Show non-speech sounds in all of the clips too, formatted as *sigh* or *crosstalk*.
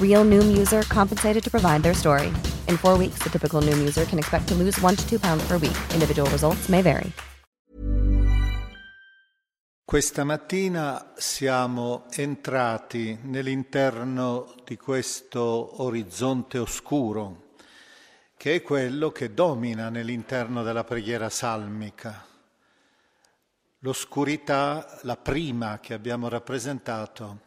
Real Noom user compensated to provide their story. In four weeks, the typical Noom user can expect to lose one to two pounds per week. Individual results may vary. Questa mattina siamo entrati nell'interno di questo orizzonte oscuro, che è quello che domina nell'interno della preghiera salmica. L'oscurità, la prima che abbiamo rappresentato,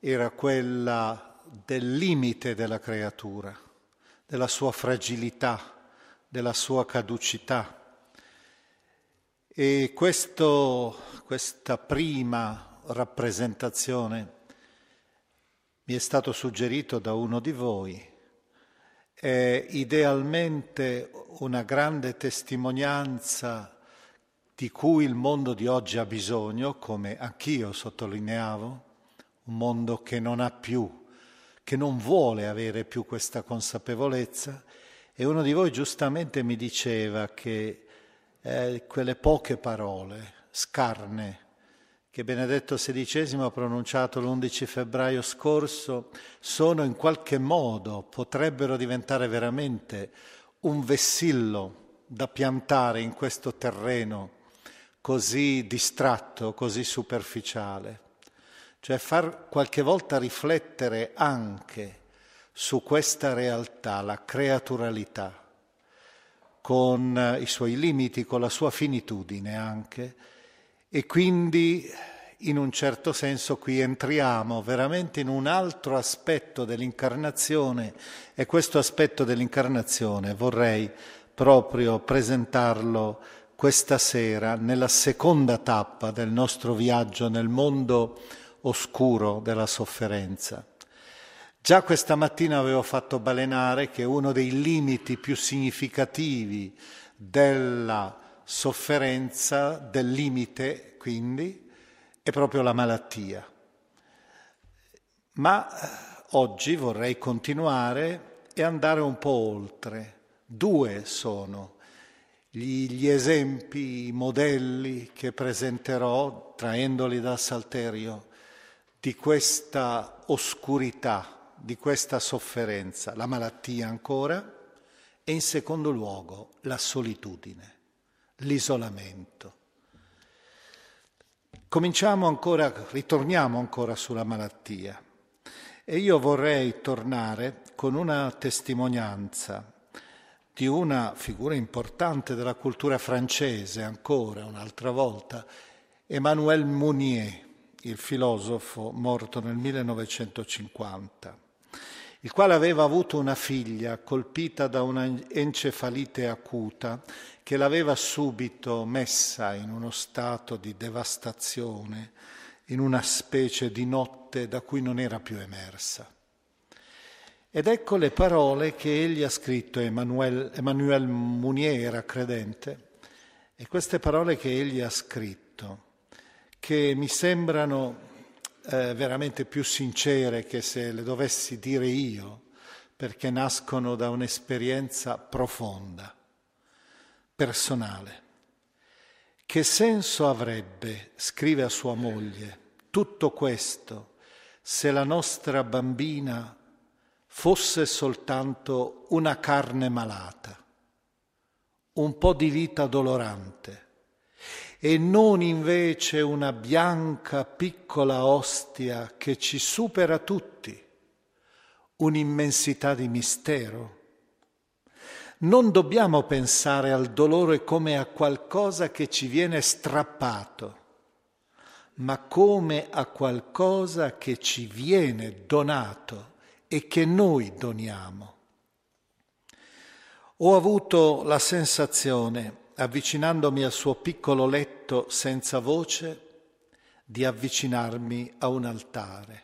era quella del limite della creatura, della sua fragilità, della sua caducità. E questo, questa prima rappresentazione mi è stato suggerito da uno di voi. È idealmente una grande testimonianza di cui il mondo di oggi ha bisogno, come anch'io sottolineavo, un mondo che non ha più, che non vuole avere più questa consapevolezza. E uno di voi giustamente mi diceva che eh, quelle poche parole, scarne, che Benedetto XVI ha pronunciato l'11 febbraio scorso, sono in qualche modo, potrebbero diventare veramente un vessillo da piantare in questo terreno così distratto, così superficiale. Cioè far qualche volta riflettere anche su questa realtà, la creaturalità con eh, i suoi limiti, con la sua finitudine anche. E quindi in un certo senso qui entriamo veramente in un altro aspetto dell'incarnazione e questo aspetto dell'incarnazione vorrei proprio presentarlo questa sera nella seconda tappa del nostro viaggio nel mondo oscuro della sofferenza. Già questa mattina avevo fatto balenare che uno dei limiti più significativi della sofferenza, del limite quindi, è proprio la malattia. Ma eh, oggi vorrei continuare e andare un po' oltre. Due sono gli, gli esempi, i modelli che presenterò, traendoli dal Salterio, di questa oscurità di questa sofferenza, la malattia ancora, e in secondo luogo la solitudine, l'isolamento. Cominciamo ancora, ritorniamo ancora sulla malattia e io vorrei tornare con una testimonianza di una figura importante della cultura francese, ancora un'altra volta, Emmanuel Mounier, il filosofo morto nel 1950 il quale aveva avuto una figlia colpita da una encefalite acuta che l'aveva subito messa in uno stato di devastazione, in una specie di notte da cui non era più emersa. Ed ecco le parole che egli ha scritto, Emmanuel, Emmanuel Mounier era credente, e queste parole che egli ha scritto, che mi sembrano eh, veramente più sincere che se le dovessi dire io, perché nascono da un'esperienza profonda, personale, che senso avrebbe, scrive a sua moglie, tutto questo se la nostra bambina fosse soltanto una carne malata, un po' di vita dolorante, e non invece una bianca piccola ostia che ci supera tutti, un'immensità di mistero. Non dobbiamo pensare al dolore come a qualcosa che ci viene strappato, ma come a qualcosa che ci viene donato e che noi doniamo. Ho avuto la sensazione, avvicinandomi al suo piccolo letto senza voce, di avvicinarmi a un altare.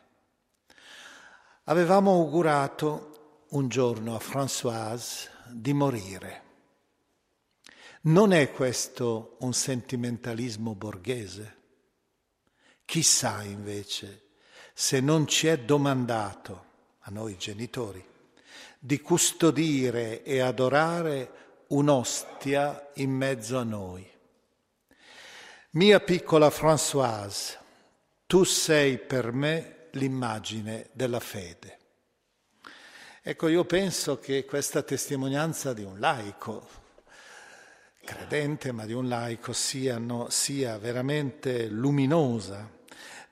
Avevamo augurato un giorno a Françoise di morire. Non è questo un sentimentalismo borghese? Chissà invece se non ci è domandato a noi genitori, di custodire e adorare un'ostia in mezzo a noi. Mia piccola Françoise, tu sei per me l'immagine della fede. Ecco, io penso che questa testimonianza di un laico, credente, ma di un laico, sia, no, sia veramente luminosa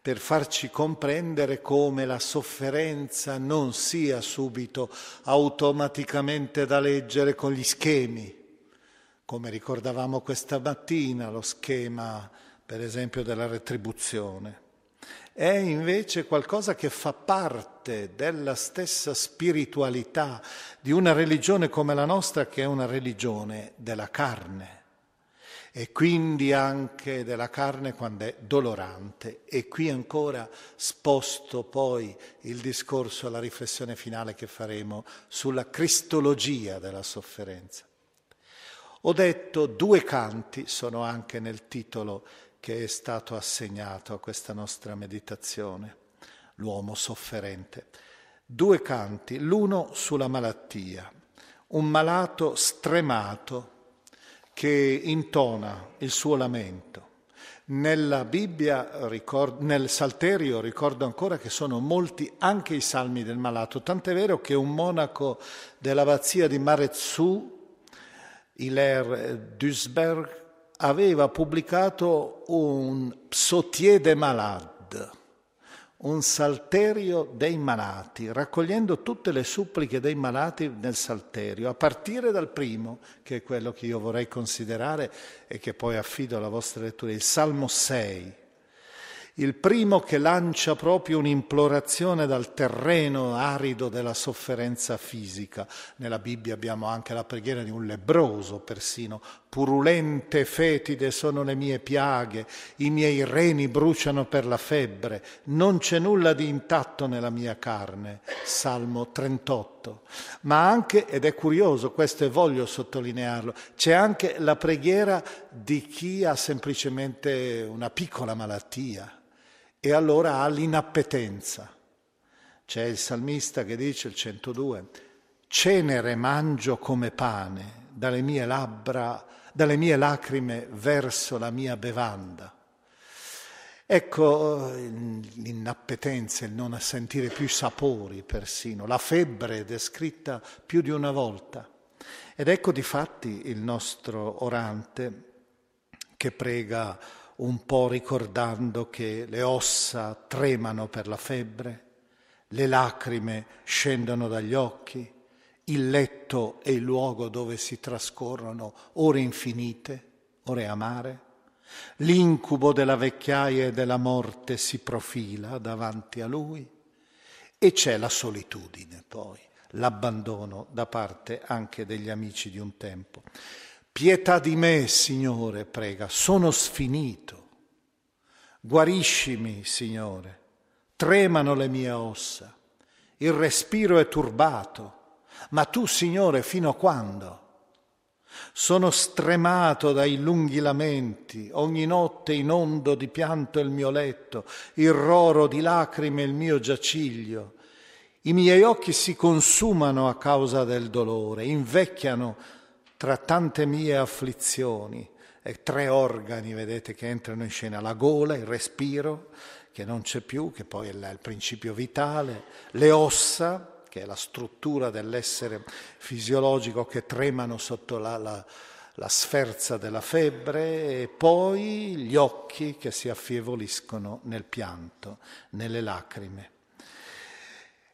per farci comprendere come la sofferenza non sia subito automaticamente da leggere con gli schemi, come ricordavamo questa mattina, lo schema per esempio della retribuzione. È invece qualcosa che fa parte della stessa spiritualità di una religione come la nostra, che è una religione della carne e quindi anche della carne quando è dolorante. E qui ancora sposto poi il discorso alla riflessione finale che faremo sulla cristologia della sofferenza. Ho detto due canti, sono anche nel titolo che è stato assegnato a questa nostra meditazione, l'uomo sofferente. Due canti, l'uno sulla malattia, un malato stremato, che intona il suo lamento. Nella Bibbia, nel Salterio, ricordo ancora che sono molti anche i salmi del malato, tant'è vero che un monaco dell'abbazia di Marezzu, Hilaire Duisberg, aveva pubblicato un Psautier de Malade, un salterio dei malati, raccogliendo tutte le suppliche dei malati nel salterio, a partire dal primo, che è quello che io vorrei considerare e che poi affido alla vostra lettura, il Salmo 6 il primo che lancia proprio un'implorazione dal terreno arido della sofferenza fisica. Nella Bibbia abbiamo anche la preghiera di un lebroso persino. Purulente fetide sono le mie piaghe, i miei reni bruciano per la febbre, non c'è nulla di intatto nella mia carne. Salmo 38. Ma anche, ed è curioso questo e voglio sottolinearlo, c'è anche la preghiera di chi ha semplicemente una piccola malattia e allora ha l'inappetenza. C'è il salmista che dice, il 102, cenere mangio come pane, dalle mie labbra, dalle mie lacrime verso la mia bevanda. Ecco l'inappetenza, il non sentire più sapori persino, la febbre descritta più di una volta. Ed ecco di fatti il nostro orante che prega un po' ricordando che le ossa tremano per la febbre, le lacrime scendono dagli occhi, il letto è il luogo dove si trascorrono ore infinite, ore amare. L'incubo della vecchiaia e della morte si profila davanti a lui e c'è la solitudine poi, l'abbandono da parte anche degli amici di un tempo. Pietà di me, Signore, prega, sono sfinito. Guariscimi, Signore. Tremano le mie ossa. Il respiro è turbato. Ma tu, Signore, fino a quando? Sono stremato dai lunghi lamenti, ogni notte inondo di pianto il mio letto, il roro di lacrime il mio giaciglio. I miei occhi si consumano a causa del dolore, invecchiano tra tante mie afflizioni, e tre organi, vedete, che entrano in scena, la gola, il respiro, che non c'è più, che poi è il principio vitale, le ossa, che è la struttura dell'essere fisiologico che tremano sotto la, la, la sferza della febbre, e poi gli occhi che si affievoliscono nel pianto, nelle lacrime.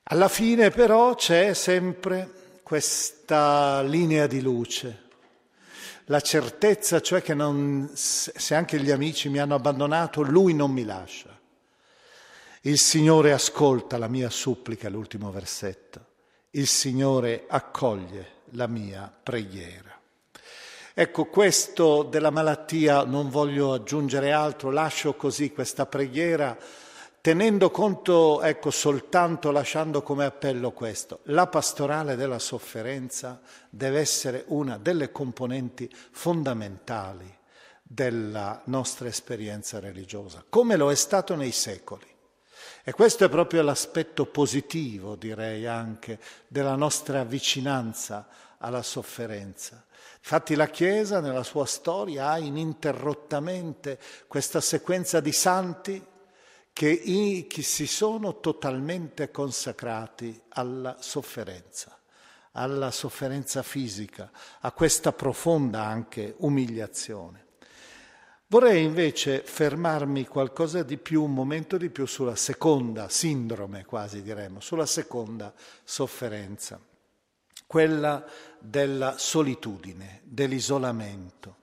Alla fine però c'è sempre questa linea di luce, la certezza cioè che non, se anche gli amici mi hanno abbandonato, lui non mi lascia. Il Signore ascolta la mia supplica, l'ultimo versetto. Il Signore accoglie la mia preghiera. Ecco, questo della malattia non voglio aggiungere altro, lascio così questa preghiera tenendo conto, ecco, soltanto lasciando come appello questo, la pastorale della sofferenza deve essere una delle componenti fondamentali della nostra esperienza religiosa, come lo è stato nei secoli. E questo è proprio l'aspetto positivo, direi anche, della nostra vicinanza alla sofferenza. Infatti la Chiesa nella sua storia ha ininterrottamente questa sequenza di santi che, che si sono totalmente consacrati alla sofferenza, alla sofferenza fisica, a questa profonda anche umiliazione. Vorrei invece fermarmi qualcosa di più, un momento di più sulla seconda sindrome, quasi diremmo, sulla seconda sofferenza, quella della solitudine, dell'isolamento,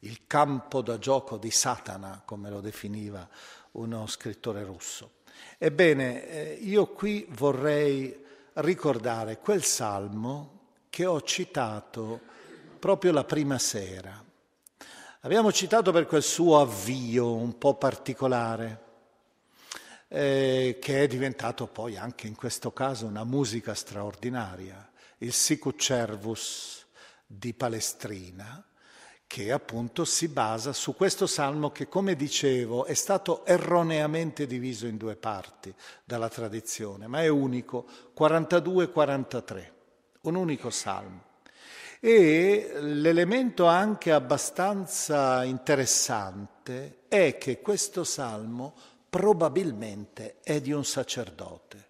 il campo da gioco di Satana, come lo definiva uno scrittore russo. Ebbene, eh, io qui vorrei ricordare quel salmo che ho citato proprio la prima sera. Abbiamo citato per quel suo avvio un po' particolare, eh, che è diventato poi anche in questo caso una musica straordinaria, il Sicut Cervus di Palestrina, che appunto si basa su questo salmo che, come dicevo, è stato erroneamente diviso in due parti dalla tradizione, ma è unico, 42-43, un unico salmo. E l'elemento anche abbastanza interessante è che questo salmo probabilmente è di un sacerdote.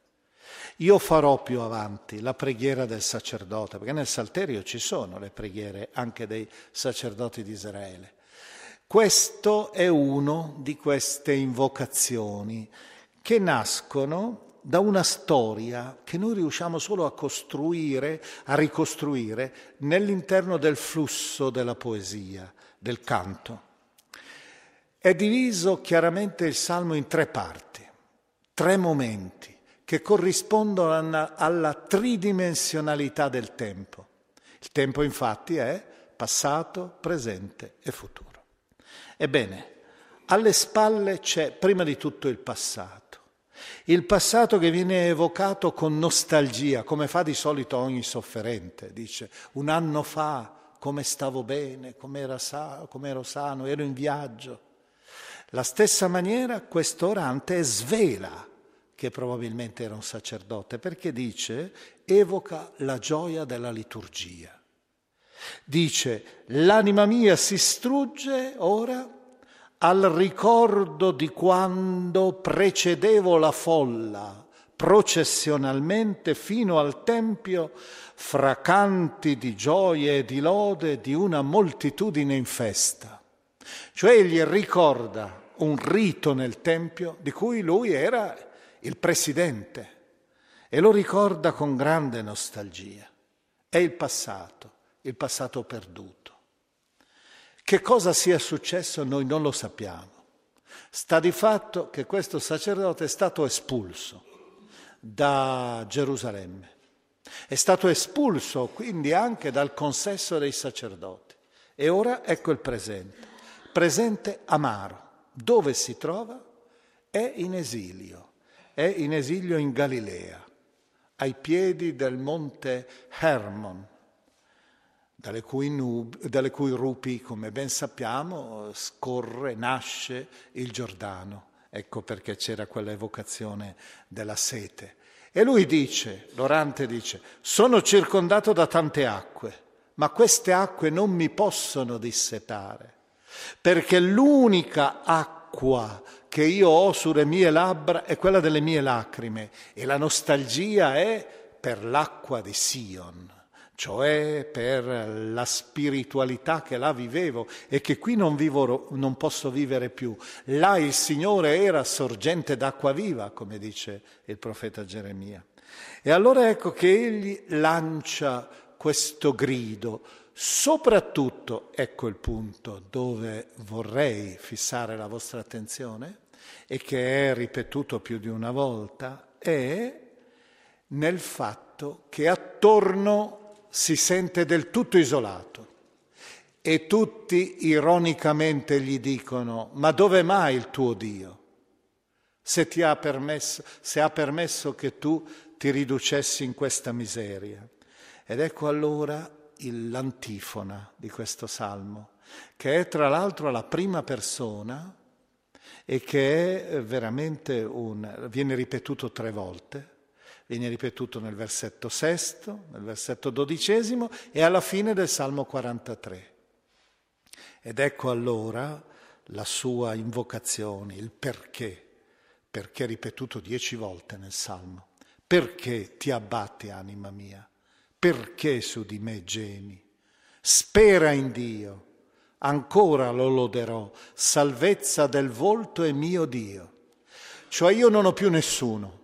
Io farò più avanti la preghiera del sacerdote, perché nel Salterio ci sono le preghiere anche dei sacerdoti di Israele. Questo è uno di queste invocazioni che nascono da una storia che noi riusciamo solo a costruire, a ricostruire nell'interno del flusso della poesia, del canto. È diviso chiaramente il salmo in tre parti, tre momenti che corrispondono alla tridimensionalità del tempo. Il tempo infatti è passato, presente e futuro. Ebbene, alle spalle c'è prima di tutto il passato. Il passato che viene evocato con nostalgia, come fa di solito ogni sofferente. Dice, un anno fa come stavo bene, come ero sano, ero in viaggio. La stessa maniera questo orante svela che probabilmente era un sacerdote, perché dice, evoca la gioia della liturgia. Dice, l'anima mia si strugge ora al ricordo di quando precedevo la folla processionalmente fino al Tempio fra canti di gioia e di lode di una moltitudine in festa. Cioè egli ricorda un rito nel Tempio di cui lui era il presidente, e lo ricorda con grande nostalgia. È il passato, il passato perduto. Che cosa sia successo noi non lo sappiamo. Sta di fatto che questo sacerdote è stato espulso da Gerusalemme. È stato espulso quindi anche dal consesso dei sacerdoti. E ora ecco il presente. Presente amaro. Dove si trova? È in esilio è in esilio in Galilea, ai piedi del monte Hermon, dalle cui, nub, dalle cui rupi, come ben sappiamo, scorre, nasce il Giordano. Ecco perché c'era quella evocazione della sete. E lui dice, l'orante dice, sono circondato da tante acque, ma queste acque non mi possono dissetare. perché l'unica acqua che io ho sulle mie labbra è quella delle mie lacrime e la nostalgia è per l'acqua di Sion cioè per la spiritualità che là vivevo e che qui non, vivo, non posso vivere più. Là il Signore era sorgente d'acqua viva, come dice il profeta Geremia. E allora ecco che egli lancia questo grido, soprattutto, ecco il punto dove vorrei fissare la vostra attenzione e che è ripetuto più di una volta, è nel fatto che attorno si sente del tutto isolato e tutti ironicamente gli dicono ma dove mai il tuo Dio? Se, ti ha permesso, se ha permesso che tu ti riducessi in questa miseria. Ed ecco allora l'antifona di questo salmo, che è tra l'altro la prima persona e che è veramente un, viene ripetuto tre volte viene ripetuto nel versetto sesto, nel versetto dodicesimo e alla fine del Salmo 43. Ed ecco allora la sua invocazione, il perché, perché ripetuto dieci volte nel Salmo. Perché ti abbatti, anima mia? Perché su di me gemi? Spera in Dio, ancora lo loderò, salvezza del volto è mio Dio. Cioè io non ho più nessuno,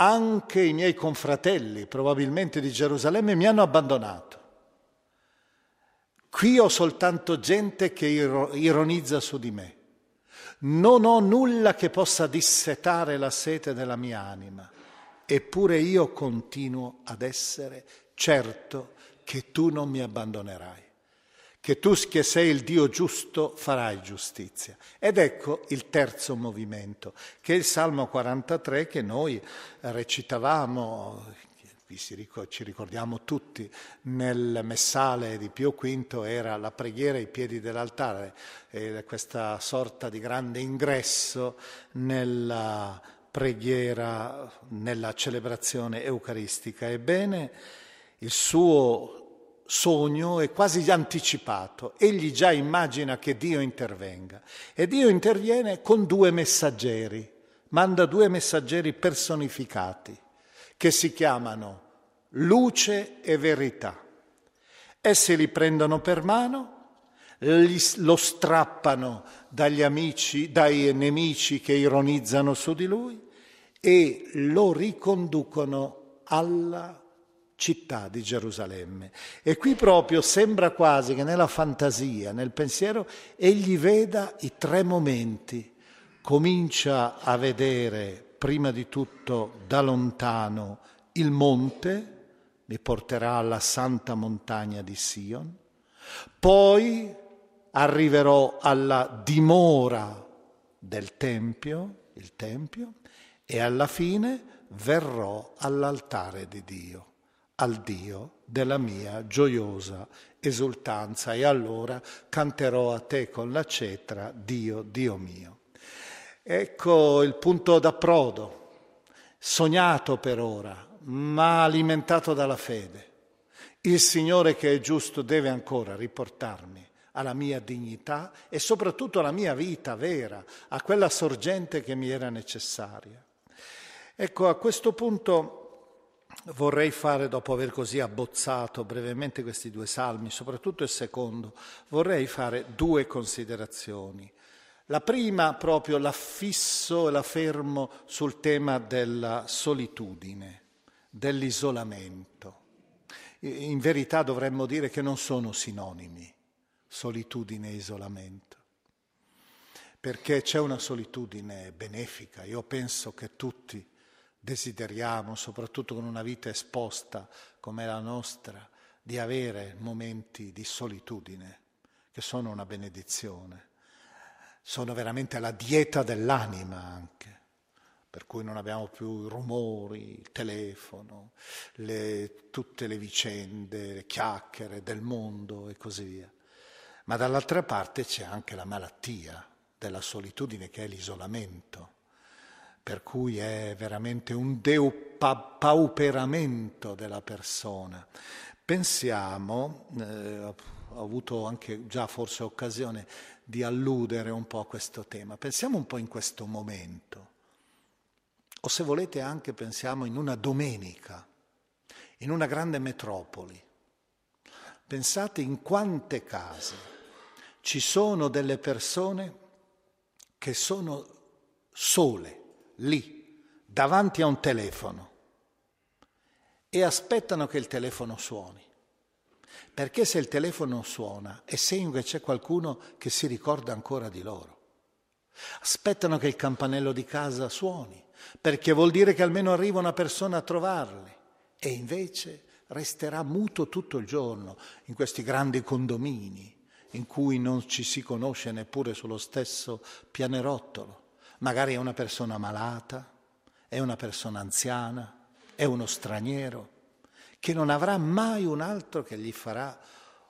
anche i miei confratelli, probabilmente di Gerusalemme, mi hanno abbandonato. Qui ho soltanto gente che ironizza su di me. Non ho nulla che possa dissetare la sete della mia anima, eppure io continuo ad essere certo che tu non mi abbandonerai che tu che sei il Dio giusto farai giustizia. Ed ecco il terzo movimento, che è il Salmo 43 che noi recitavamo, ci ricordiamo tutti, nel messale di Pio V era la preghiera ai piedi dell'altare, questa sorta di grande ingresso nella preghiera, nella celebrazione eucaristica. Ebbene, il suo sogno è quasi anticipato. Egli già immagina che Dio intervenga e Dio interviene con due messaggeri, manda due messaggeri personificati che si chiamano luce e verità. Essi li prendono per mano, lo strappano dagli amici, dai nemici che ironizzano su di lui e lo riconducono alla città di Gerusalemme. E qui proprio sembra quasi che nella fantasia, nel pensiero, egli veda i tre momenti. Comincia a vedere prima di tutto da lontano il monte, li porterà alla santa montagna di Sion, poi arriverò alla dimora del Tempio, il Tempio, e alla fine verrò all'altare di Dio al Dio della mia gioiosa esultanza e allora canterò a te con la cetra, Dio, Dio mio. Ecco il punto d'approdo, sognato per ora, ma alimentato dalla fede. Il Signore che è giusto deve ancora riportarmi alla mia dignità e soprattutto alla mia vita vera, a quella sorgente che mi era necessaria. Ecco, a questo punto vorrei fare, dopo aver così abbozzato brevemente questi due salmi, soprattutto il secondo, vorrei fare due considerazioni. La prima proprio la fisso e la fermo sul tema della solitudine, dell'isolamento. In verità dovremmo dire che non sono sinonimi, solitudine e isolamento, perché c'è una solitudine benefica. Io penso che tutti desideriamo, soprattutto con una vita esposta come la nostra, di avere momenti di solitudine, che sono una benedizione. Sono veramente la dieta dell'anima anche, per cui non abbiamo più i rumori, il telefono, le, tutte le vicende, le chiacchiere del mondo e così via. Ma dall'altra parte c'è anche la malattia della solitudine che è l'isolamento per cui è veramente un depauperamento della persona. Pensiamo, eh, ho avuto anche già forse occasione di alludere un po' a questo tema. Pensiamo un po' in questo momento, o se volete anche pensiamo in una domenica, in una grande metropoli. Pensate in quante case ci sono delle persone che sono sole, lì, davanti a un telefono e aspettano che il telefono suoni. Perché se il telefono suona è segno che c'è qualcuno che si ricorda ancora di loro. Aspettano che il campanello di casa suoni, perché vuol dire che almeno arriva una persona a trovarli. E invece resterà muto tutto il giorno in questi grandi condomini in cui non ci si conosce neppure sullo stesso pianerottolo. Magari è una persona malata, è una persona anziana, è uno straniero che non avrà mai un altro che gli farà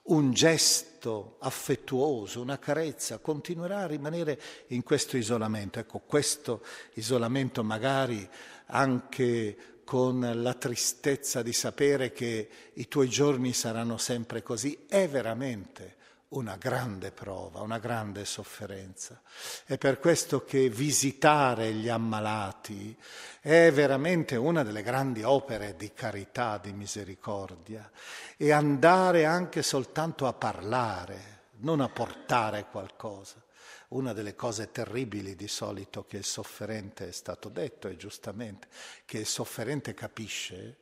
un gesto affettuoso, una carezza, continuerà a rimanere in questo isolamento. Ecco, questo isolamento magari anche con la tristezza di sapere che i tuoi giorni saranno sempre così, è veramente una grande prova, una grande sofferenza. È per questo che visitare gli ammalati è veramente una delle grandi opere di carità, di misericordia e andare anche soltanto a parlare, non a portare qualcosa. Una delle cose terribili di solito che il sofferente è stato detto, e giustamente, che il sofferente capisce,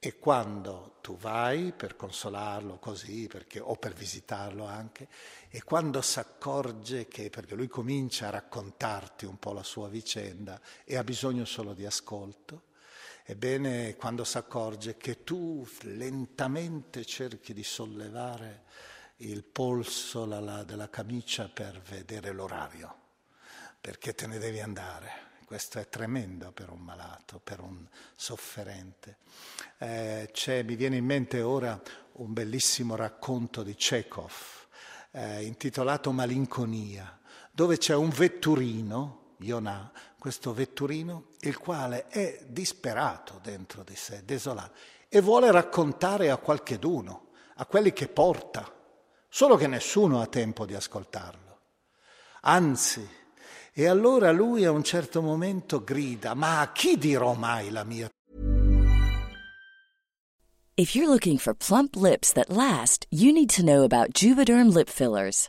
e quando tu vai per consolarlo così, perché, o per visitarlo anche, e quando si accorge che, perché lui comincia a raccontarti un po' la sua vicenda e ha bisogno solo di ascolto, ebbene quando si accorge che tu lentamente cerchi di sollevare il polso la, la, della camicia per vedere l'orario, perché te ne devi andare questo è tremendo per un malato, per un sofferente. Eh, mi viene in mente ora un bellissimo racconto di Chekhov, eh, intitolato Malinconia, dove c'è un vetturino, Yonah, questo vetturino, il quale è disperato dentro di sé, desolato, e vuole raccontare a qualcheduno, a quelli che porta, solo che nessuno ha tempo di ascoltarlo. Anzi, e allora lui a un certo momento grida, ma a chi dirò mai la mia? If you're looking for plump lips that last, you need to know about Juvederm lip fillers.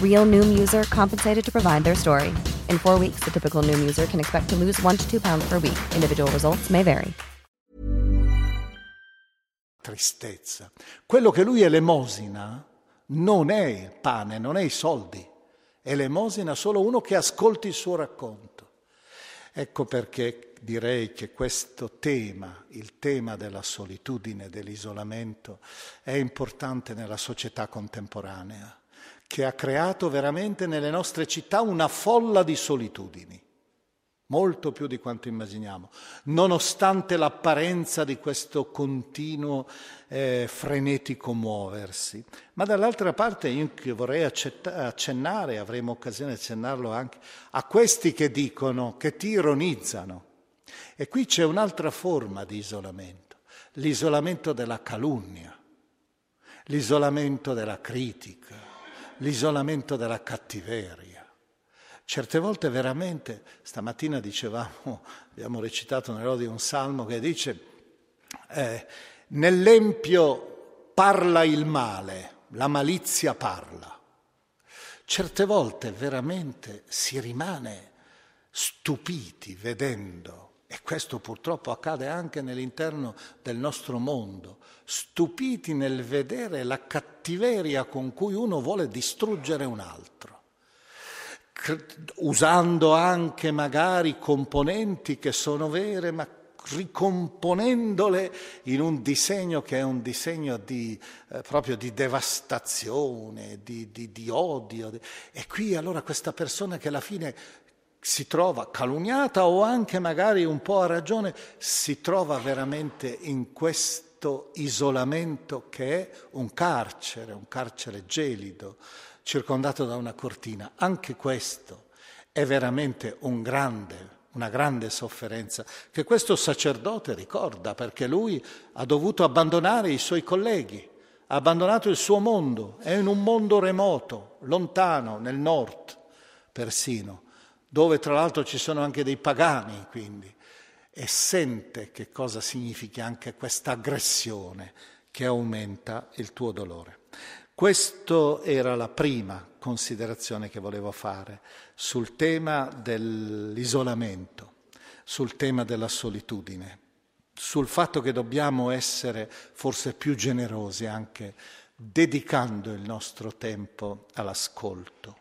Real Noom user compensated to provide their story. In four weeks, the typical Noom user can expect to lose one to two pounds per week. Individual results may vary. Tristezza. Quello che lui elemosina non è il pane, non è i soldi. Elemosina solo uno che ascolti il suo racconto. Ecco perché direi che questo tema, il tema della solitudine, dell'isolamento, è importante nella società contemporanea che ha creato veramente nelle nostre città una folla di solitudini, molto più di quanto immaginiamo, nonostante l'apparenza di questo continuo eh, frenetico muoversi. Ma dall'altra parte io vorrei accennare, avremo occasione di accennarlo anche, a questi che dicono, che ti ironizzano, E qui c'è un'altra forma di isolamento, l'isolamento della calunnia, l'isolamento della critica, l'isolamento della cattiveria. Certe volte veramente, stamattina dicevamo, abbiamo recitato nell'odio un salmo che dice, eh, nell'empio parla il male, la malizia parla. Certe volte veramente si rimane stupiti vedendo, e questo purtroppo accade anche nell'interno del nostro mondo, stupiti nel vedere la cattiveria con cui uno vuole distruggere un altro, usando anche magari componenti che sono vere, ma ricomponendole in un disegno che è un disegno di, eh, proprio di devastazione, di, di, di odio. E qui allora questa persona che alla fine si trova calunniata o anche magari un po' a ragione, si trova veramente in questo isolamento che è un carcere, un carcere gelido, circondato da una cortina. Anche questo è veramente un grande una grande sofferenza che questo sacerdote ricorda perché lui ha dovuto abbandonare i suoi colleghi, ha abbandonato il suo mondo, è in un mondo remoto, lontano, nel nord persino, dove tra l'altro ci sono anche dei pagani, quindi, e sente che cosa significa anche questa aggressione che aumenta il tuo dolore. Questa era la prima considerazione che volevo fare sul tema dell'isolamento, sul tema della solitudine, sul fatto che dobbiamo essere forse più generosi anche dedicando il nostro tempo all'ascolto,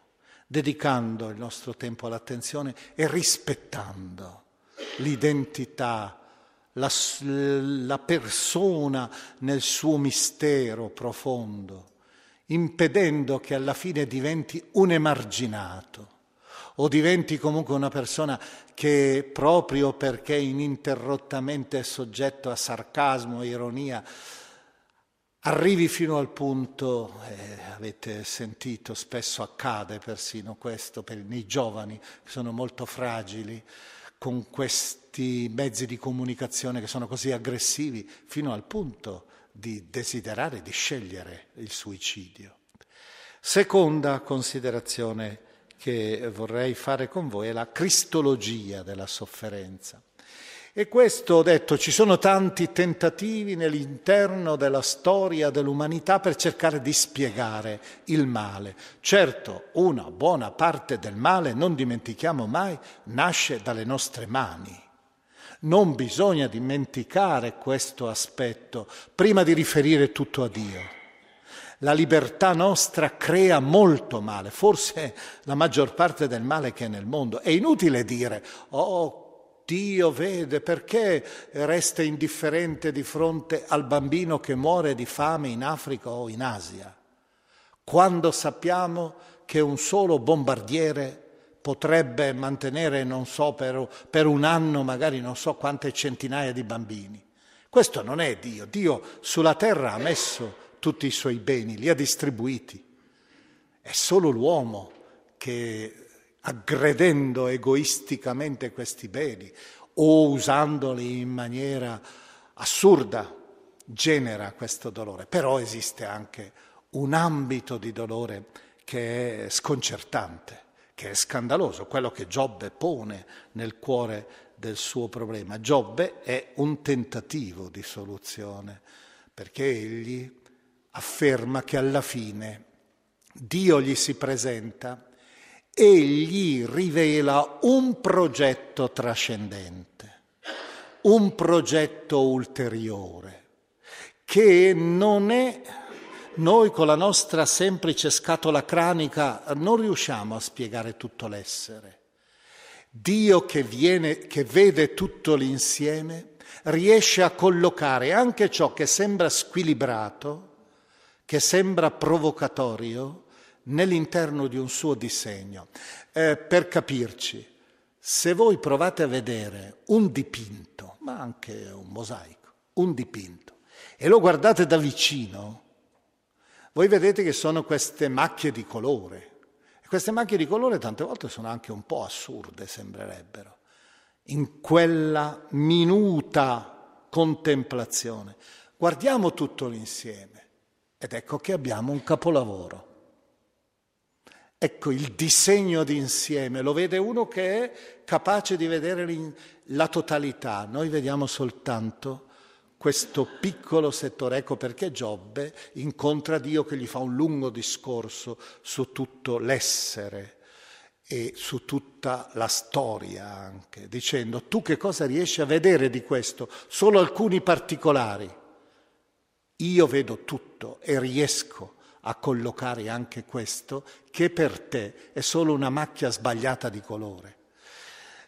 dedicando il nostro tempo all'attenzione e rispettando l'identità, la, la persona nel suo mistero profondo impedendo che alla fine diventi un emarginato o diventi comunque una persona che proprio perché ininterrottamente è soggetto a sarcasmo, e ironia, arrivi fino al punto, eh, avete sentito, spesso accade persino questo per, nei giovani che sono molto fragili, con questi mezzi di comunicazione che sono così aggressivi, fino al punto di desiderare di scegliere il suicidio. Seconda considerazione che vorrei fare con voi è la cristologia della sofferenza. E questo ho detto, ci sono tanti tentativi nell'interno della storia dell'umanità per cercare di spiegare il male. Certo, una buona parte del male, non dimentichiamo mai, nasce dalle nostre mani. Non bisogna dimenticare questo aspetto prima di riferire tutto a Dio. La libertà nostra crea molto male, forse la maggior parte del male che è nel mondo. È inutile dire, oh, Dio vede perché resta indifferente di fronte al bambino che muore di fame in Africa o in Asia, quando sappiamo che un solo bombardiere potrebbe mantenere, non so, per, per un anno magari non so quante centinaia di bambini. Questo non è Dio. Dio sulla terra ha messo tutti i suoi beni, li ha distribuiti. È solo l'uomo che aggredendo egoisticamente questi beni o usandoli in maniera assurda genera questo dolore. Però esiste anche un ambito di dolore che è sconcertante che è scandaloso, quello che Giobbe pone nel cuore del suo problema. Giobbe è un tentativo di soluzione, perché egli afferma che alla fine Dio gli si presenta e gli rivela un progetto trascendente, un progetto ulteriore, che non è noi con la nostra semplice scatola cranica non riusciamo a spiegare tutto l'essere. Dio che, viene, che vede tutto l'insieme riesce a collocare anche ciò che sembra squilibrato, che sembra provocatorio, nell'interno di un suo disegno. Eh, per capirci, se voi provate a vedere un dipinto, ma anche un mosaico, un dipinto, e lo guardate da vicino, voi vedete che sono queste macchie di colore. E queste macchie di colore tante volte sono anche un po' assurde, sembrerebbero. in quella minuta contemplazione. Guardiamo tutto l'insieme ed ecco che abbiamo un capolavoro. Ecco il disegno d'insieme, lo vede uno che è capace di vedere la totalità, noi vediamo soltanto questo piccolo settore. Ecco perché Giobbe incontra Dio che gli fa un lungo discorso su tutto l'essere e su tutta la storia anche, dicendo tu che cosa riesci a vedere di questo? Solo alcuni particolari. Io vedo tutto e riesco a collocare anche questo che per te è solo una macchia sbagliata di colore.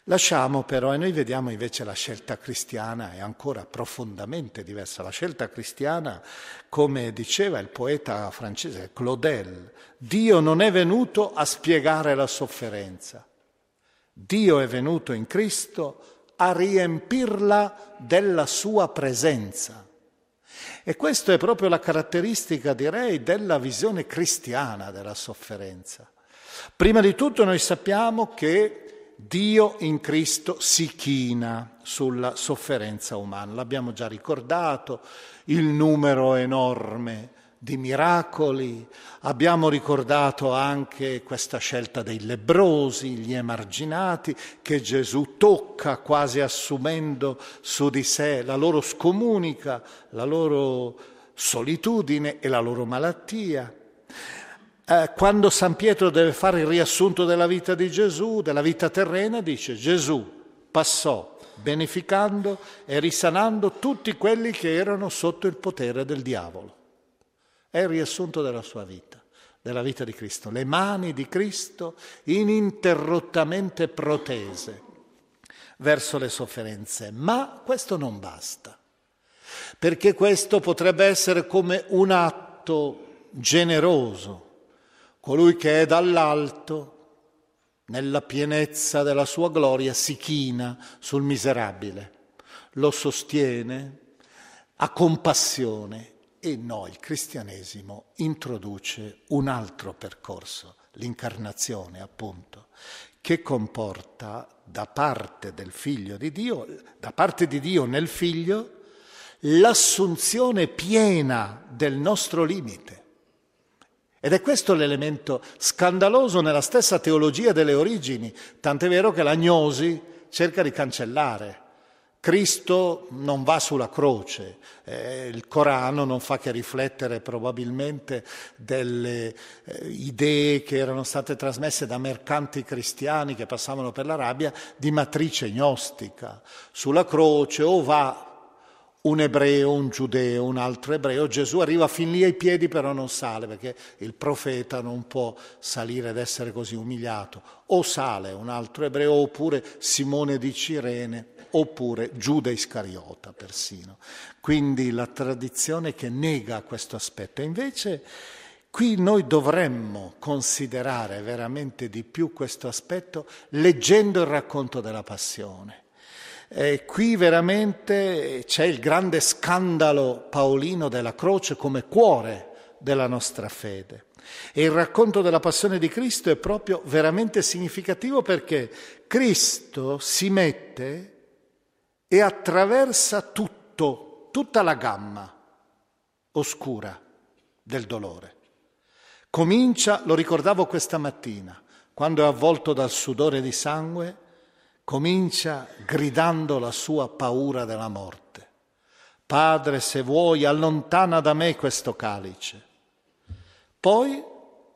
Lasciamo però, e noi vediamo invece la scelta cristiana è ancora profondamente diversa. La scelta cristiana, come diceva il poeta francese Claudel, Dio non è venuto a spiegare la sofferenza, Dio è venuto in Cristo a riempirla della sua presenza. E questa è proprio la caratteristica, direi, della visione cristiana della sofferenza. Prima di tutto noi sappiamo che Dio in Cristo si china sulla sofferenza umana. L'abbiamo già ricordato, il numero enorme di miracoli, abbiamo ricordato anche questa scelta dei lebrosi, gli emarginati, che Gesù tocca quasi assumendo su di sé la loro scomunica, la loro solitudine e la loro malattia eh, quando San Pietro deve fare il riassunto della vita di Gesù, della vita terrena, dice Gesù passò beneficando e risanando tutti quelli che erano sotto il potere del diavolo. È il riassunto della sua vita, della vita di Cristo. Le mani di Cristo ininterrottamente protese verso le sofferenze. Ma questo non basta, perché questo potrebbe essere come un atto generoso colui che è dall'alto, nella pienezza della sua gloria, si china sul miserabile, lo sostiene, ha compassione e no, il cristianesimo introduce un altro percorso, l'incarnazione appunto, che comporta da parte del figlio di Dio, da parte di Dio nel figlio, l'assunzione piena del nostro limite. Ed è questo l'elemento scandaloso nella stessa teologia delle origini, tant'è vero che l'agnosi cerca di cancellare. Cristo non va sulla croce, eh, il Corano non fa che riflettere probabilmente delle eh, idee che erano state trasmesse da mercanti cristiani che passavano per l'Arabia di matrice gnostica. Sulla croce o va un ebreo, un giudeo, un altro ebreo, Gesù arriva fin lì ai piedi però non sale perché il profeta non può salire ed essere così umiliato. O sale un altro ebreo oppure Simone di Cirene oppure Giuda Iscariota persino. Quindi la tradizione che nega questo aspetto. Invece qui noi dovremmo considerare veramente di più questo aspetto leggendo il racconto della passione eh, qui veramente c'è il grande scandalo paolino della croce come cuore della nostra fede. E il racconto della passione di Cristo è proprio veramente significativo perché Cristo si mette e attraversa tutto, tutta la gamma oscura del dolore. Comincia, lo ricordavo questa mattina, quando è avvolto dal sudore di sangue, comincia gridando la sua paura della morte. Padre, se vuoi, allontana da me questo calice. Poi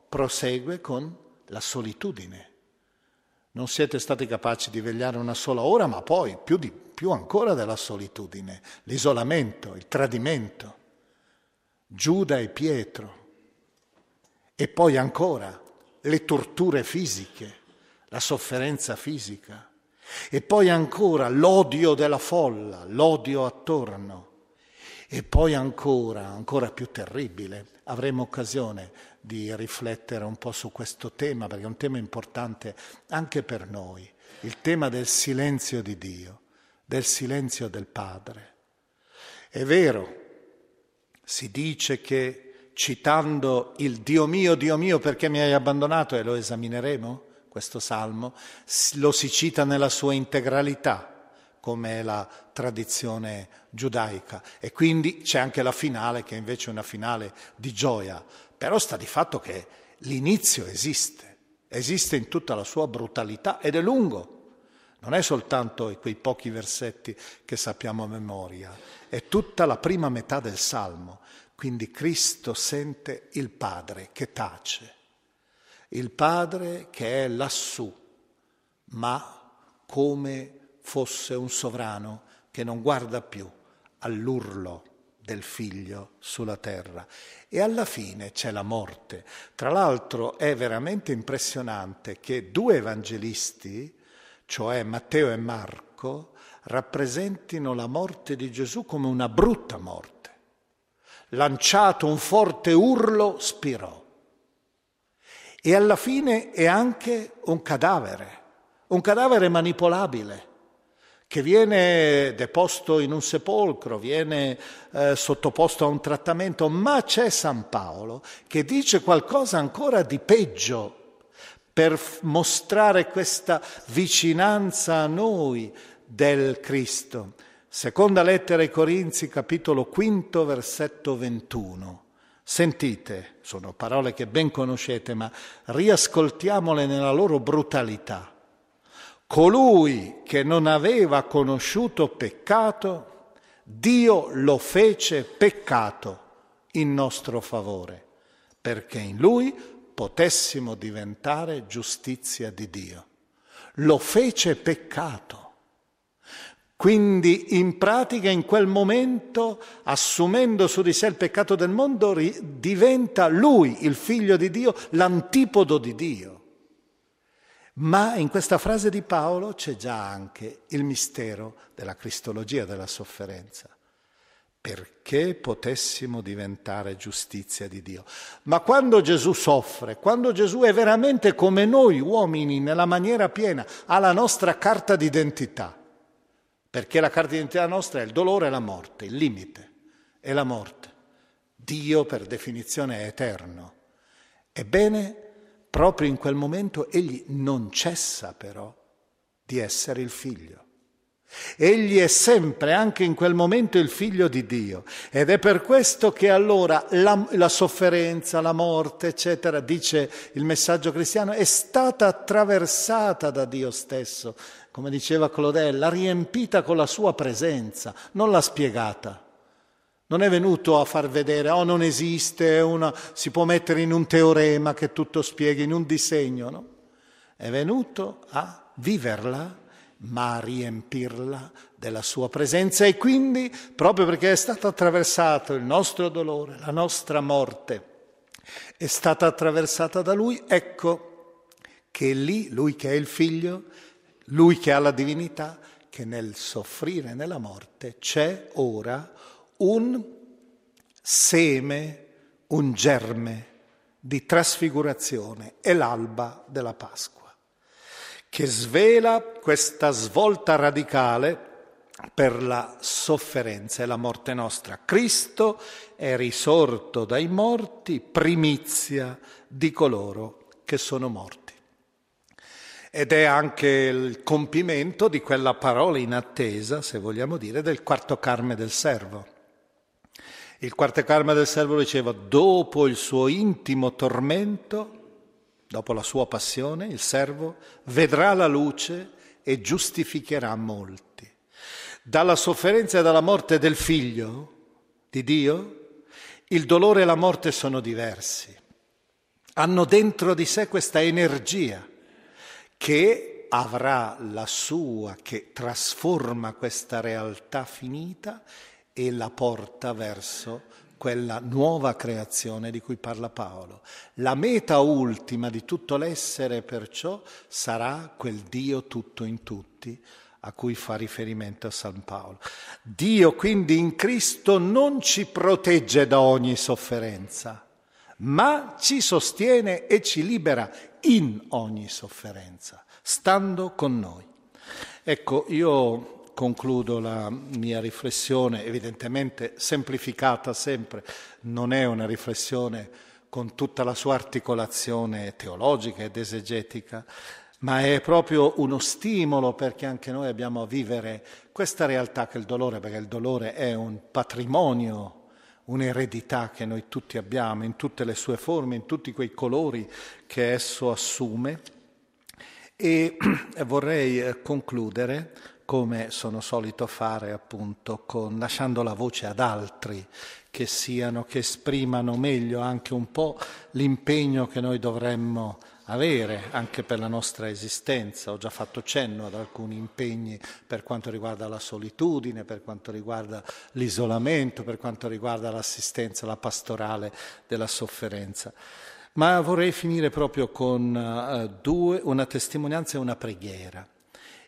prosegue con la solitudine. Non siete stati capaci di vegliare una sola ora, ma poi più, di, più ancora della solitudine, l'isolamento, il tradimento. Giuda e Pietro. E poi ancora le torture fisiche, la sofferenza fisica. E poi ancora l'odio della folla, l'odio attorno. E poi ancora, ancora più terribile, avremo occasione di riflettere un po' su questo tema, perché è un tema importante anche per noi, il tema del silenzio di Dio, del silenzio del Padre. È vero, si dice che citando il Dio mio, Dio mio, perché mi hai abbandonato, e lo esamineremo, questo salmo, lo si cita nella sua integralità. come è la tradizione giudaica. E quindi c'è anche la finale che è invece una finale di gioia. Però sta di fatto che l'inizio esiste, esiste in tutta la sua brutalità ed è lungo. Non è soltanto quei pochi versetti che sappiamo a memoria, è tutta la prima metà del Salmo. Quindi Cristo sente il Padre che tace, il Padre che è lassù, ma come fosse un sovrano che non guarda più all'urlo del figlio sulla terra. E alla fine c'è la morte. Tra l'altro è veramente impressionante che due evangelisti, cioè Matteo e Marco, rappresentino la morte di Gesù come una brutta morte. Lanciato un forte urlo, spirò. E alla fine è anche un cadavere, un cadavere manipolabile che viene deposto in un sepolcro, viene eh, sottoposto a un trattamento, ma c'è San Paolo che dice qualcosa ancora di peggio per mostrare questa vicinanza a noi del Cristo. Seconda lettera ai Corinzi, capitolo quinto, versetto 21. Sentite, sono parole che ben conoscete, ma riascoltiamole nella loro brutalità. Colui che non aveva conosciuto peccato, Dio lo fece peccato in nostro favore, perché in lui potessimo diventare giustizia di Dio. Lo fece peccato. Quindi in pratica in quel momento, assumendo su di sé il peccato del mondo, diventa lui, il figlio di Dio, l'antipodo di Dio. Ma in questa frase di Paolo c'è già anche il mistero della cristologia della sofferenza, perché potessimo diventare giustizia di Dio. Ma quando Gesù soffre, quando Gesù è veramente come noi uomini nella maniera piena, ha la nostra carta d'identità, perché la carta d'identità nostra è il dolore e la morte, il limite è la morte. Dio per definizione è eterno. Ebbene, proprio in quel momento egli non cessa però di essere il figlio. Egli è sempre, anche in quel momento, il figlio di Dio. Ed è per questo che allora la, la, sofferenza, la morte, eccetera, dice il messaggio cristiano, è stata attraversata da Dio stesso. Come diceva Claudel, l'ha riempita con la sua presenza, non l'ha spiegata. Non è venuto a far vedere, oh non esiste, una, si può mettere in un teorema che tutto spieghi, in un disegno, no? È venuto a viverla, ma a riempirla della sua presenza e quindi, proprio perché è stato attraversato il nostro dolore, la nostra morte, è stata attraversata da lui, ecco che lì, lui che è il figlio, lui che ha la divinità, che nel soffrire nella morte c'è ora un seme, un germe di trasfigurazione, è l'alba della Pasqua, che svela questa svolta radicale per la sofferenza e la morte nostra. Cristo è risorto dai morti, primizia di coloro che sono morti. Ed è anche il compimento di quella parola inattesa, se vogliamo dire, del quarto carme del servo il quarto karma del servo diceva, dopo il suo intimo tormento, dopo la sua passione, il servo vedrà la luce e giustificherà molti. Dalla sofferenza e dalla morte del figlio di Dio, il dolore e la morte sono diversi. Hanno dentro di sé questa energia che avrà la sua, che trasforma questa realtà finita e la porta verso quella nuova creazione di cui parla Paolo. La meta ultima di tutto l'essere perciò sarà quel Dio tutto in tutti a cui fa riferimento San Paolo. Dio quindi in Cristo non ci protegge da ogni sofferenza, ma ci sostiene e ci libera in ogni sofferenza, stando con noi. Ecco, io concludo la mia riflessione, evidentemente semplificata sempre, non è una riflessione con tutta la sua articolazione teologica ed esegetica, ma è proprio uno stimolo perché anche noi abbiamo a vivere questa realtà che è il dolore, perché il dolore è un patrimonio un'eredità che noi tutti abbiamo in tutte le sue forme, in tutti quei colori che esso assume. E *clears throat* vorrei eh, concludere, come sono solito fare appunto, con, lasciando la voce ad altri che siano, che esprimano meglio anche un po' l'impegno che noi dovremmo avere anche per la nostra esistenza. Ho già fatto cenno ad alcuni impegni per quanto riguarda la solitudine, per quanto riguarda l'isolamento, per quanto riguarda l'assistenza, la pastorale della sofferenza. Ma vorrei finire proprio con uh, due, una testimonianza e una preghiera.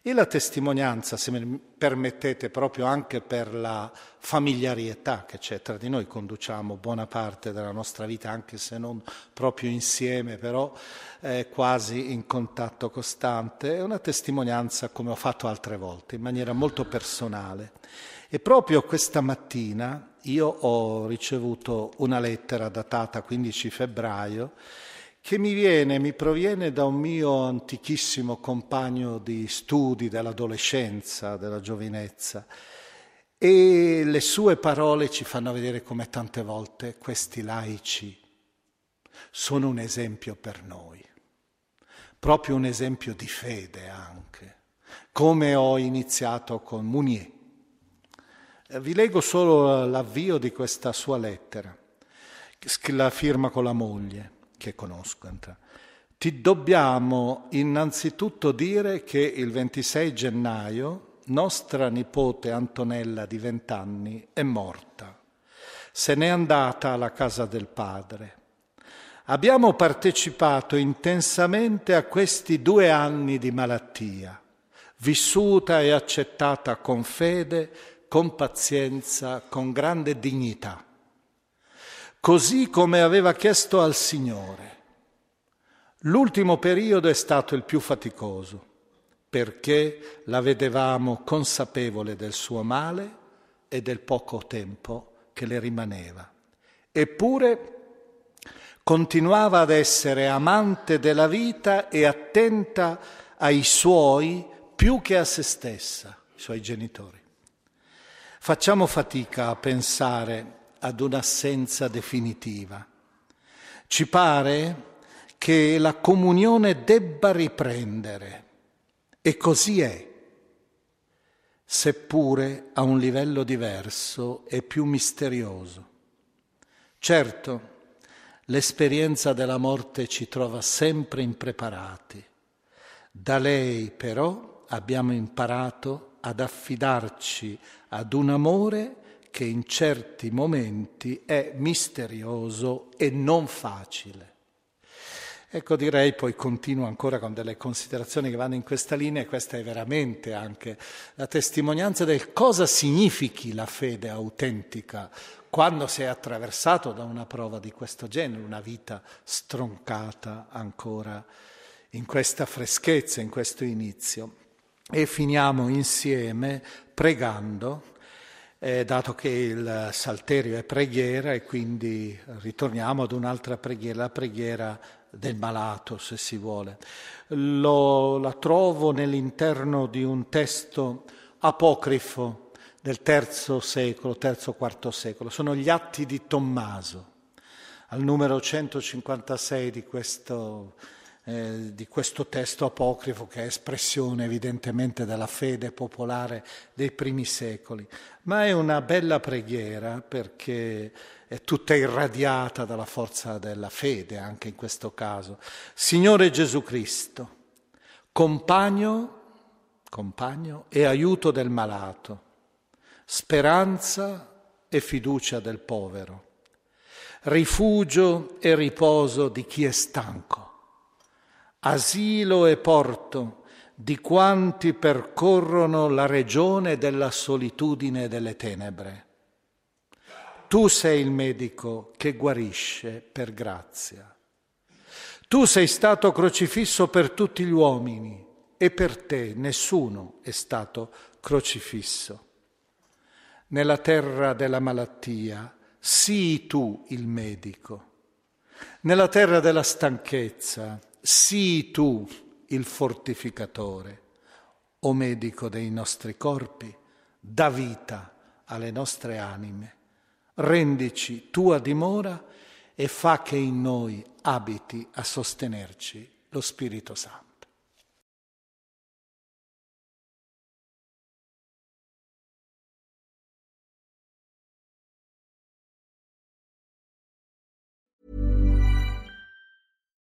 E la testimonianza, se mi permettete, proprio anche per la familiarietà che c'è tra di noi, conduciamo buona parte della nostra vita, anche se non proprio insieme, però eh, quasi in contatto costante, è una testimonianza come ho fatto altre volte, in maniera molto personale. E proprio questa mattina io ho ricevuto una lettera datata 15 febbraio che mi viene, mi proviene da un mio antichissimo compagno di studi dell'adolescenza, della giovinezza. E le sue parole ci fanno vedere come tante volte questi laici sono un esempio per noi, proprio un esempio di fede anche, come ho iniziato con Munier. Vi leggo solo l'avvio di questa sua lettera, la firma con la moglie che conosco. Ti dobbiamo innanzitutto dire che il 26 gennaio nostra nipote Antonella di vent'anni è morta. Se n'è andata alla casa del padre. Abbiamo partecipato intensamente a questi due anni di malattia, vissuta e accettata con fede, con pazienza, con grande dignità così come aveva chiesto al Signore. L'ultimo periodo è stato il più faticoso, perché la vedevamo consapevole del suo male e del poco tempo che le rimaneva. Eppure continuava ad essere amante della vita e attenta ai suoi più che a se stessa, i suoi genitori. Facciamo fatica a pensare ad un'assenza definitiva. Ci pare che la comunione debba riprendere e così è, seppure a un livello diverso e più misterioso. Certo, l'esperienza della morte ci trova sempre impreparati. Da lei però abbiamo imparato ad affidarci ad un amore che in certi momenti è misterioso e non facile. Ecco, direi, poi continuo ancora con delle considerazioni che vanno in questa linea, e questa è veramente anche la testimonianza del cosa significhi la fede autentica quando si è attraversato da una prova di questo genere, una vita stroncata ancora in questa freschezza, in questo inizio. E finiamo insieme pregando eh, dato che il salterio è preghiera e quindi ritorniamo ad un'altra preghiera, la preghiera del malato, se si vuole. Lo, la trovo nell'interno di un testo apocrifo del terzo secolo, terzo quarto secolo. Sono gli atti di Tommaso, al numero 156 di questo eh, di questo testo apocrifo che è espressione evidentemente della fede popolare dei primi secoli, ma è una bella preghiera perché è tutta irradiata dalla forza della fede anche in questo caso. Signore Gesù Cristo, compagno, compagno e aiuto del malato, speranza e fiducia del povero, rifugio e riposo di chi è stanco asilo e porto di quanti percorrono la regione della solitudine e delle tenebre. Tu sei il medico che guarisce per grazia. Tu sei stato crocifisso per tutti gli uomini e per te nessuno è stato crocifisso. Nella terra della malattia sii tu il medico. Nella terra della stanchezza sii tu il fortificatore, o medico dei nostri corpi, dà vita alle nostre anime. Rendici tua dimora e fa che in noi abiti a sostenerci lo Spirito Santo.